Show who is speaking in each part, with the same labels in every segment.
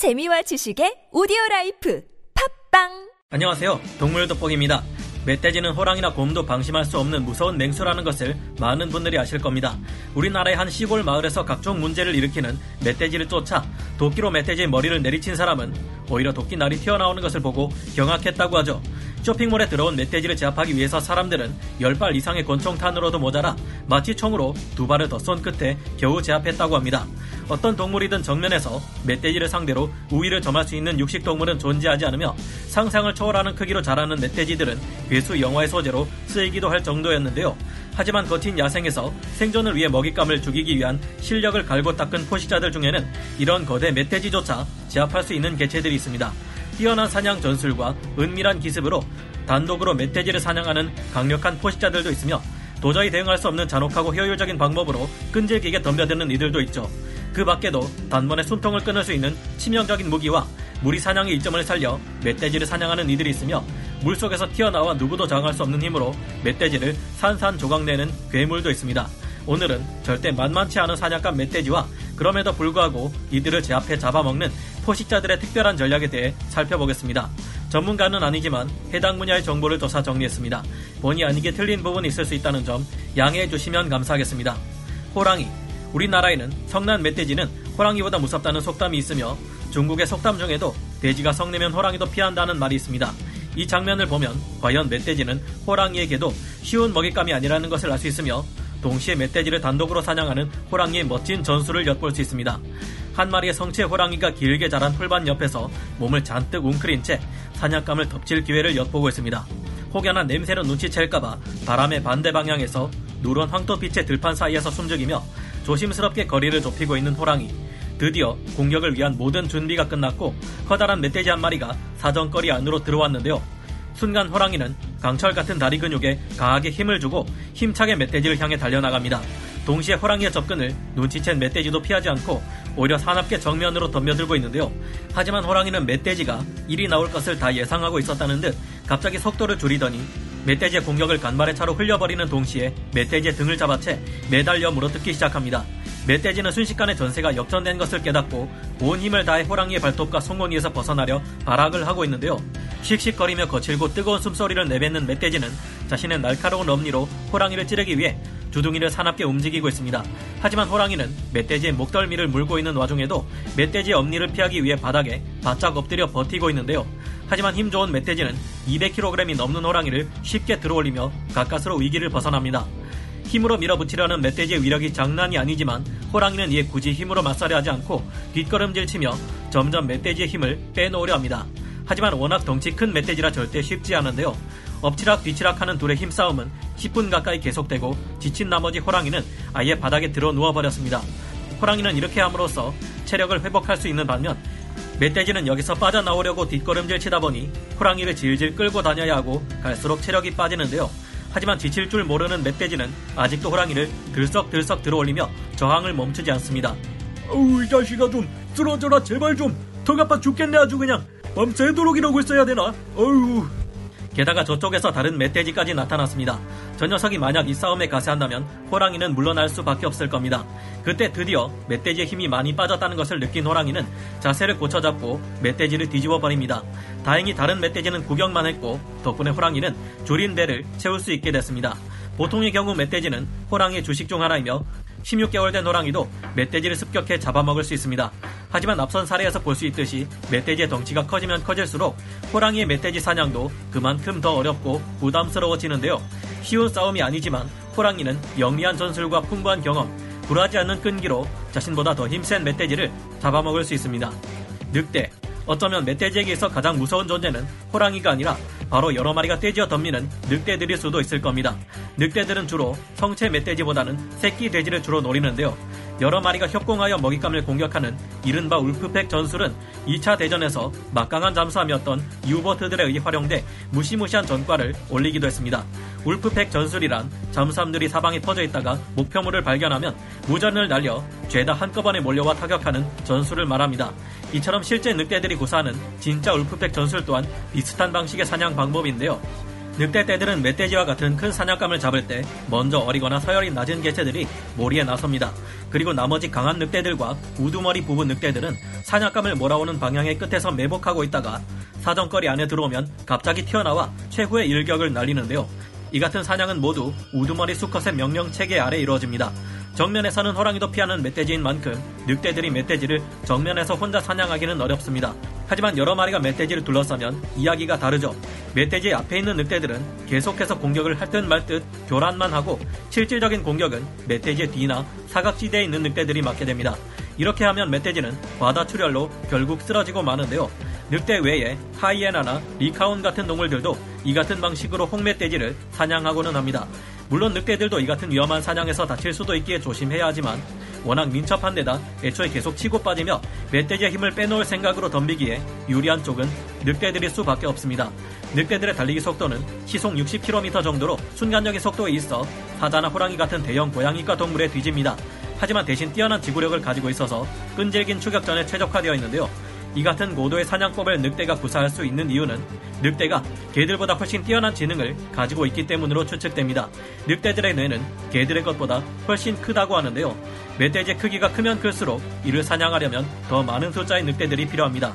Speaker 1: 재미와 지식의 오디오 라이프 팟빵
Speaker 2: 안녕하세요. 동물 돋보기입니다. 멧돼지는 호랑이나 곰도 방심할 수 없는 무서운 맹수라는 것을 많은 분들이 아실 겁니다. 우리나라의 한 시골 마을에서 각종 문제를 일으키는 멧돼지를 쫓아 도끼로 멧돼지의 머리를 내리친 사람은 오히려 도끼 날이 튀어나오는 것을 보고 경악했다고 하죠. 쇼핑몰에 들어온 멧돼지를 제압하기 위해서 사람들은 10발 이상의 권총탄으로도 모자라 마취총으로 두 발을 더 쏜 끝에 겨우 제압했다고 합니다. 어떤 동물이든 정면에서 멧돼지를 상대로 우위를 점할 수 있는 육식 동물은 존재하지 않으며 상상을 초월하는 크기로 자라는 멧돼지들은 괴수 영화의 소재로 쓰이기도 할 정도였는데요. 하지만 거친 야생에서 생존을 위해 먹잇감을 죽이기 위한 실력을 갈고 닦은 포식자들 중에는 이런 거대 멧돼지조차 제압할 수 있는 개체들이 있습니다. 뛰어난 사냥 전술과 은밀한 기습으로 단독으로 멧돼지를 사냥하는 강력한 포식자들도 있으며 도저히 대응할 수 없는 잔혹하고 효율적인 방법으로 끈질기게 덤벼드는 이들도 있죠. 그 밖에도 단번에 숨통을 끊을 수 있는 치명적인 무기와 무리 사냥의 이점을 살려 멧돼지를 사냥하는 이들이 있으며 물속에서 튀어나와 누구도 저항할 수 없는 힘으로 멧돼지를 산산조각내는 괴물도 있습니다. 오늘은 절대 만만치 않은 사냥감 멧돼지와 그럼에도 불구하고 이들을 제압해 잡아먹는 포식자들의 특별한 전략에 대해 살펴보겠습니다. 전문가는 아니지만 해당 분야의 정보를 조사 정리했습니다. 본의 아니게 틀린 부분이 있을 수 있다는 점 양해해 주시면 감사하겠습니다. 호랑이. 우리나라에는 성난 멧돼지는 호랑이보다 무섭다는 속담이 있으며 중국의 속담 중에도 돼지가 성내면 호랑이도 피한다는 말이 있습니다. 이 장면을 보면 과연 멧돼지는 호랑이에게도 쉬운 먹잇감이 아니라는 것을 알 수 있으며 동시에 멧돼지를 단독으로 사냥하는 호랑이의 멋진 전술을 엿볼 수 있습니다. 한 마리의 성체 호랑이가 길게 자란 풀밭 옆에서 몸을 잔뜩 웅크린 채 사냥감을 덮칠 기회를 엿보고 있습니다. 혹여나 냄새로 눈치챌까봐 바람의 반대 방향에서 누런 황토빛의 들판 사이에서 숨죽이며 조심스럽게 거리를 좁히고 있는 호랑이. 드디어 공격을 위한 모든 준비가 끝났고 커다란 멧돼지 한 마리가 사정거리 안으로 들어왔는데요. 순간 호랑이는 강철 같은 다리 근육에 강하게 힘을 주고 힘차게 멧돼지를 향해 달려나갑니다. 동시에 호랑이의 접근을 눈치챈 멧돼지도 피하지 않고 오히려 사납게 정면으로 덤벼들고 있는데요. 하지만 호랑이는 멧돼지가 일이 나올 것을 다 예상하고 있었다는 듯 갑자기 속도를 줄이더니 멧돼지의 공격을 간발의 차로 흘려버리는 동시에 멧돼지의 등을 잡아채 매달려 물어뜯기 시작합니다. 멧돼지는 순식간에 전세가 역전된 것을 깨닫고 온 힘을 다해 호랑이의 발톱과 송곳니에서 벗어나려 발악을 하고 있는데요. 씩씩거리며 거칠고 뜨거운 숨소리를 내뱉는 멧돼지는 자신의 날카로운 엄니로 호랑이를 찌르기 위해 주둥이를 사납게 움직이고 있습니다. 하지만 호랑이는 멧돼지의 목덜미를 물고 있는 와중에도 멧돼지의 엄니를 피하기 위해 바닥에 바짝 엎드려 버티고 있는데요. 하지만 힘 좋은 멧돼지는 200kg이 넘는 호랑이를 쉽게 들어올리며 가까스로 위기를 벗어납니다. 힘으로 밀어붙이려는 멧돼지의 위력이 장난이 아니지만 호랑이는 이에 굳이 힘으로 맞서려 하지 않고 뒷걸음질 치며 점점 멧돼지의 힘을 빼놓으려 합니다. 하지만 워낙 덩치 큰 멧돼지라 절대 쉽지 않은데요. 엎치락 뒤치락 하는 둘의 힘싸움은 10분 가까이 계속되고 지친 나머지 호랑이는 아예 바닥에 들어 누워버렸습니다. 호랑이는 이렇게 함으로써 체력을 회복할 수 있는 반면 멧돼지는 여기서 빠져나오려고 뒷걸음질 치다 보니 호랑이를 질질 끌고 다녀야 하고 갈수록 체력이 빠지는데요. 하지만 지칠 줄 모르는 멧돼지는 아직도 호랑이를 들썩들썩 들어올리며 저항을 멈추지 않습니다.
Speaker 3: 어우 이 자식아 좀 쓰러져라 제발 좀 턱 아파 죽겠네 아주 그냥 밤새도록 이러고 있어야 되나 어휴
Speaker 2: 게다가 저쪽에서 다른 멧돼지까지 나타났습니다. 저 녀석이 만약 이 싸움에 가세한다면 호랑이는 물러날 수밖에 없을 겁니다. 그때 드디어 멧돼지의 힘이 많이 빠졌다는 것을 느낀 호랑이는 자세를 고쳐잡고 멧돼지를 뒤집어 버립니다. 다행히 다른 멧돼지는 구경만 했고 덕분에 호랑이는 줄인 배를 채울 수 있게 됐습니다. 보통의 경우 멧돼지는 호랑이의 주식 중 하나이며 16개월 된 호랑이도 멧돼지를 습격해 잡아먹을 수 있습니다. 하지만 앞선 사례에서 볼 수 있듯이 멧돼지의 덩치가 커지면 커질수록 호랑이의 멧돼지 사냥도 그만큼 더 어렵고 부담스러워지는데요. 쉬운 싸움이 아니지만 호랑이는 영리한 전술과 풍부한 경험, 불하지 않는 끈기로 자신보다 더 힘센 멧돼지를 잡아먹을 수 있습니다. 늑대, 어쩌면 멧돼지에게서 가장 무서운 존재는 호랑이가 아니라 바로 여러 마리가 떼지어 덤비는 늑대들일 수도 있을 겁니다. 늑대들은 주로 성체 멧돼지보다는 새끼 돼지를 주로 노리는데요. 여러 마리가 협공하여 먹잇감을 공격하는 이른바 울프팩 전술은 2차 대전에서 막강한 잠수함이었던 유보트들에 의해 활용돼 무시무시한 전과를 올리기도 했습니다. 울프팩 전술이란 잠수함들이 사방에 퍼져 있다가 목표물을 발견하면 무전을 날려 죄다 한꺼번에 몰려와 타격하는 전술을 말합니다. 이처럼 실제 늑대들이 구사하는 진짜 울프팩 전술 또한 비슷한 방식의 사냥 방법인데요. 늑대 떼들은 멧돼지와 같은 큰 사냥감을 잡을 때 먼저 어리거나 서열이 낮은 개체들이 몰이에 나섭니다. 그리고 나머지 강한 늑대들과 우두머리 부분 늑대들은 사냥감을 몰아오는 방향의 끝에서 매복하고 있다가 사정거리 안에 들어오면 갑자기 튀어나와 최후의 일격을 날리는데요. 이 같은 사냥은 모두 우두머리 수컷의 명령 체계 아래 이루어집니다. 정면에서는 호랑이도 피하는 멧돼지인 만큼 늑대들이 멧돼지를 정면에서 혼자 사냥하기는 어렵습니다. 하지만 여러 마리가 멧돼지를 둘러싸면 이야기가 다르죠. 멧돼지 앞에 있는 늑대들은 계속해서 공격을 할 듯말듯 교란만 하고 실질적인 공격은 멧돼지의 뒤나 사각지대에 있는 늑대들이 맡게 됩니다. 이렇게 하면 멧돼지는 과다 출혈로 결국 쓰러지고 마는데요. 늑대 외에 하이에나나 리카온 같은 동물들도 이 같은 방식으로 홍멧돼지를 사냥하고는 합니다. 물론 늑대들도 이 같은 위험한 사냥에서 다칠 수도 있기에 조심해야 하지만 워낙 민첩한 데다 애초에 계속 치고 빠지며 멧돼지의 힘을 빼놓을 생각으로 덤비기에 유리한 쪽은 늑대들일 수밖에 없습니다. 늑대들의 달리기 속도는 시속 60km 정도로 순간적인 속도에 있어 사자나 호랑이 같은 대형 고양이과 동물에 뒤집니다. 하지만 대신 뛰어난 지구력을 가지고 있어서 끈질긴 추격전에 최적화되어 있는데요. 이 같은 고도의 사냥법을 늑대가 구사할 수 있는 이유는 늑대가 개들보다 훨씬 뛰어난 지능을 가지고 있기 때문으로 추측됩니다. 늑대들의 뇌는 개들의 것보다 훨씬 크다고 하는데요. 멧돼지의 크기가 크면 클수록 이를 사냥하려면 더 많은 숫자의 늑대들이 필요합니다.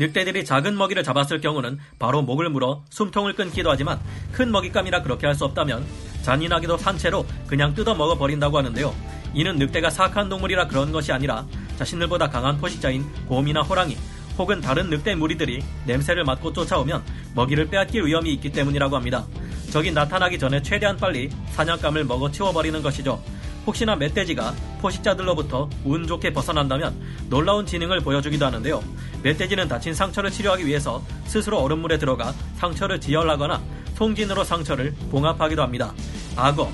Speaker 2: 늑대들이 작은 먹이를 잡았을 경우는 바로 목을 물어 숨통을 끊기도 하지만 큰 먹잇감이라 그렇게 할 수 없다면 잔인하게도 산채로 그냥 뜯어 먹어 버린다고 하는데요. 이는 늑대가 사악한 동물이라 그런 것이 아니라 자신들보다 강한 포식자인 곰이나 호랑이 혹은 다른 늑대 무리들이 냄새를 맡고 쫓아오면 먹이를 빼앗길 위험이 있기 때문이라고 합니다. 적이 나타나기 전에 최대한 빨리 사냥감을 먹어 치워버리는 것이죠. 혹시나 멧돼지가 포식자들로부터 운 좋게 벗어난다면 놀라운 지능을 보여주기도 하는데요. 멧돼지는 다친 상처를 치료하기 위해서 스스로 얼음물에 들어가 상처를 지혈하거나 송진으로 상처를 봉합하기도 합니다. 악어,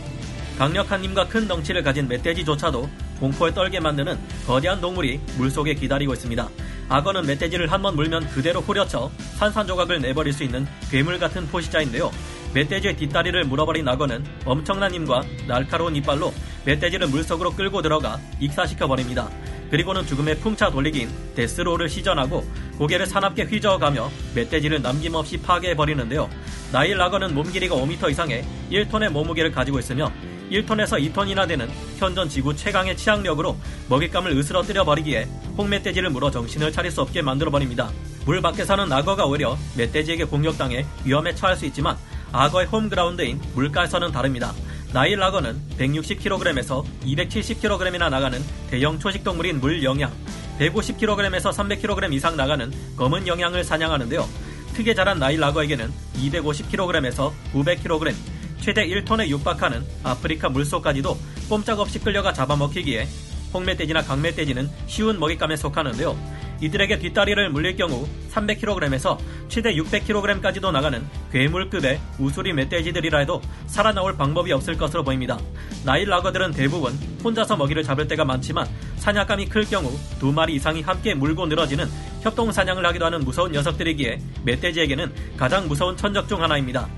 Speaker 2: 강력한 힘과 큰 덩치를 가진 멧돼지조차도 공포에 떨게 만드는 거대한 동물이 물속에 기다리고 있습니다. 악어는 멧돼지를 한 번 물면 그대로 후려쳐 산산조각을 내버릴 수 있는 괴물 같은 포식자인데요. 멧돼지의 뒷다리를 물어버린 악어는 엄청난 힘과 날카로운 이빨로 멧돼지를 물속으로 끌고 들어가 익사시켜 버립니다. 그리고는 죽음의 풍차 돌리기인 데스로를 시전하고 고개를 사납게 휘저어가며 멧돼지를 남김없이 파괴해 버리는데요. 나일 악어는 몸 길이가 5m 이상의 1톤의 몸무게를 가지고 있으며 1톤에서 2톤이나 되는 현존 지구 최강의 치악력으로 먹잇감을 으스러뜨려 버리기에 홍멧돼지를 물어 정신을 차릴 수 없게 만들어 버립니다. 물 밖에 사는 악어가 오히려 멧돼지에게 공격당해 위험에 처할 수 있지만 악어의 홈그라운드인 물가에서는 다릅니다. 나일 악어는 160kg에서 270kg이나 나가는 대형 초식동물인 물 영양, 150kg에서 300kg 이상 나가는 검은 영양을 사냥하는데요. 크게 자란 나일 악어에게는 250kg에서 900kg, 최대 1톤에 육박하는 아프리카 물소까지도 꼼짝없이 끌려가 잡아먹히기에 홍멧돼지나 강멧돼지는 쉬운 먹잇감에 속하는데요. 이들에게 뒷다리를 물릴 경우 300kg에서 최대 600kg까지도 나가는 괴물급의 우수리 멧돼지들이라 해도 살아나올 방법이 없을 것으로 보입니다. 나일 라거들은 대부분 혼자서 먹이를 잡을 때가 많지만 사냥감이 클 경우 두 마리 이상이 함께 물고 늘어지는 협동 사냥을 하기도 하는 무서운 녀석들이기에 멧돼지에게는 가장 무서운 천적 중 하나입니다.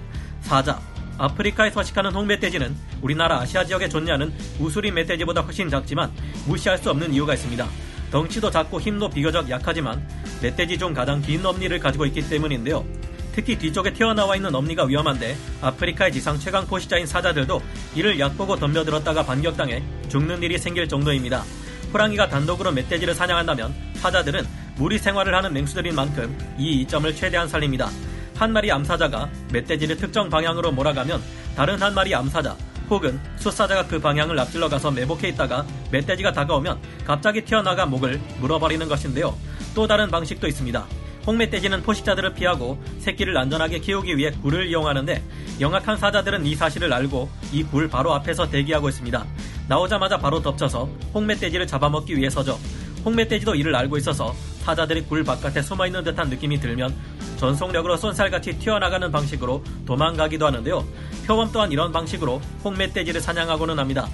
Speaker 2: 사자, 아프리카에 서식하는 홍멧돼지는 우리나라 아시아 지역에 존재하는 우수리 멧돼지보다 훨씬 작지만 무시할 수 없는 이유가 있습니다. 덩치도 작고 힘도 비교적 약하지만 멧돼지 중 가장 긴 엄니를 가지고 있기 때문인데요. 특히 뒤쪽에 튀어나와 있는 엄니가 위험한데 아프리카의 지상 최강 포식자인 사자들도 이를 얕보고 덤벼들었다가 반격당해 죽는 일이 생길 정도입니다. 호랑이가 단독으로 멧돼지를 사냥한다면 사자들은 무리 생활을 하는 맹수들인 만큼 이 이점을 최대한 살립니다. 한 마리 암사자가 멧돼지를 특정 방향으로 몰아가면 다른 한 마리 암사자 혹은 숫사자가 그 방향을 앞질러 가서 매복해 있다가 멧돼지가 다가오면 갑자기 튀어나가 목을 물어버리는 것인데요. 또 다른 방식도 있습니다. 홍멧돼지는 포식자들을 피하고 새끼를 안전하게 키우기 위해 굴을 이용하는데 영악한 사자들은 이 사실을 알고 이 굴 바로 앞에서 대기하고 있습니다. 나오자마자 바로 덮쳐서 홍멧돼지를 잡아먹기 위해서죠. 홍멧돼지도 이를 알고 있어서 사자들이 굴 바깥에 숨어있는 듯한 느낌이 들면 전속력으로 쏜살같이 튀어나가는 방식으로 도망가기도 하는데요. 표범 또한 이런 방식으로 홍멧돼지를 사냥하고는 합니다.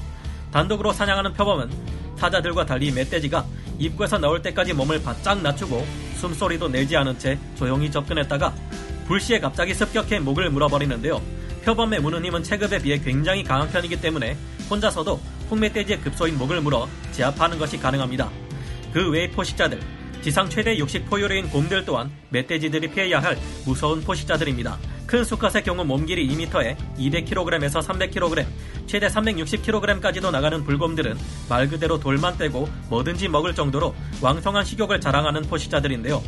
Speaker 2: 단독으로 사냥하는 표범은 사자들과 달리 멧돼지가 입구에서 나올 때까지 몸을 바짝 낮추고 숨소리도 내지 않은 채 조용히 접근했다가 불시에 갑자기 습격해 목을 물어버리는데요. 표범의 무는 힘은 체급에 비해 굉장히 강한 편이기 때문에 혼자서도 홍멧돼지의 급소인 목을 물어 제압하는 것이 가능합니다. 그 외의 포식자들, 지상 최대 육식 포유류인 곰들 또한 멧돼지들이 피해야 할 무서운 포식자들입니다. 큰 수컷의 경우 몸길이 2m에 200kg에서 300kg, 최대 360kg까지도 나가는 불곰들은 말 그대로 돌만 떼고 뭐든지 먹을 정도로 왕성한 식욕을 자랑하는 포식자들인데요.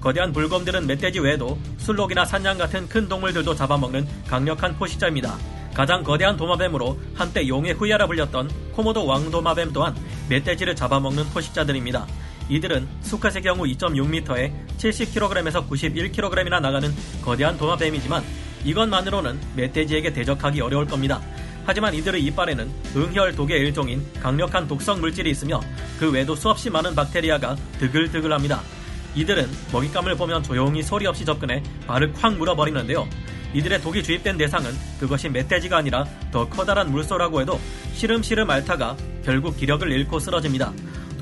Speaker 2: 거대한 불곰들은 멧돼지 외에도 술록이나 산양 같은 큰 동물들도 잡아먹는 강력한 포식자입니다. 가장 거대한 도마뱀으로 한때 용의 후예라 불렸던 코모도 왕도마뱀 또한 멧돼지를 잡아먹는 포식자들입니다. 이들은 수컷의 경우 2.6m에 70kg에서 91kg이나 나가는 거대한 도마뱀이지만 이것만으로는 멧돼지에게 대적하기 어려울 겁니다. 하지만 이들의 이빨에는 응혈 독의 일종인 강력한 독성 물질이 있으며 그 외에도 수없이 많은 박테리아가 드글드글합니다. 이들은 먹잇감을 보면 조용히 소리 없이 접근해 발을 콱 물어버리는데요. 이들의 독이 주입된 대상은 그것이 멧돼지가 아니라 더 커다란 물소라고 해도 시름시름 앓다가 결국 기력을 잃고 쓰러집니다.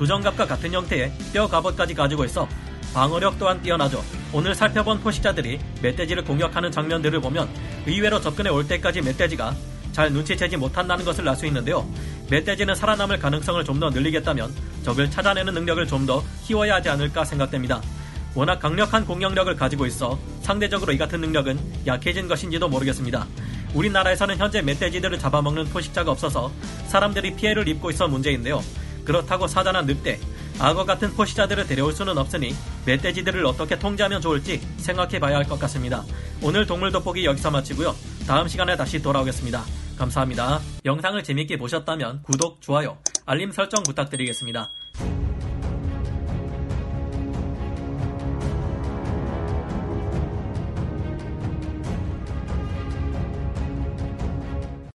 Speaker 2: 두정갑과 같은 형태의 뼈 갑옷까지 가지고 있어 방어력 또한 뛰어나죠. 오늘 살펴본 포식자들이 멧돼지를 공격하는 장면들을 보면 의외로 접근해 올 때까지 멧돼지가 잘 눈치채지 못한다는 것을 알 수 있는데요. 멧돼지는 살아남을 가능성을 좀 더 늘리겠다면 적을 찾아내는 능력을 좀 더 키워야 하지 않을까 생각됩니다. 워낙 강력한 공격력을 가지고 있어 상대적으로 이 같은 능력은 약해진 것인지도 모르겠습니다. 우리나라에서는 현재 멧돼지들을 잡아먹는 포식자가 없어서 사람들이 피해를 입고 있어 문제인데요. 그렇다고 사자나 늑대, 악어 같은 포식자들을 데려올 수는 없으니 멧돼지들을 어떻게 통제하면 좋을지 생각해 봐야 할 것 같습니다. 오늘 동물 돋보기 여기서 마치고요. 다음 시간에 다시 돌아오겠습니다. 감사합니다. 영상을 재밌게 보셨다면 구독, 좋아요, 알림 설정 부탁드리겠습니다.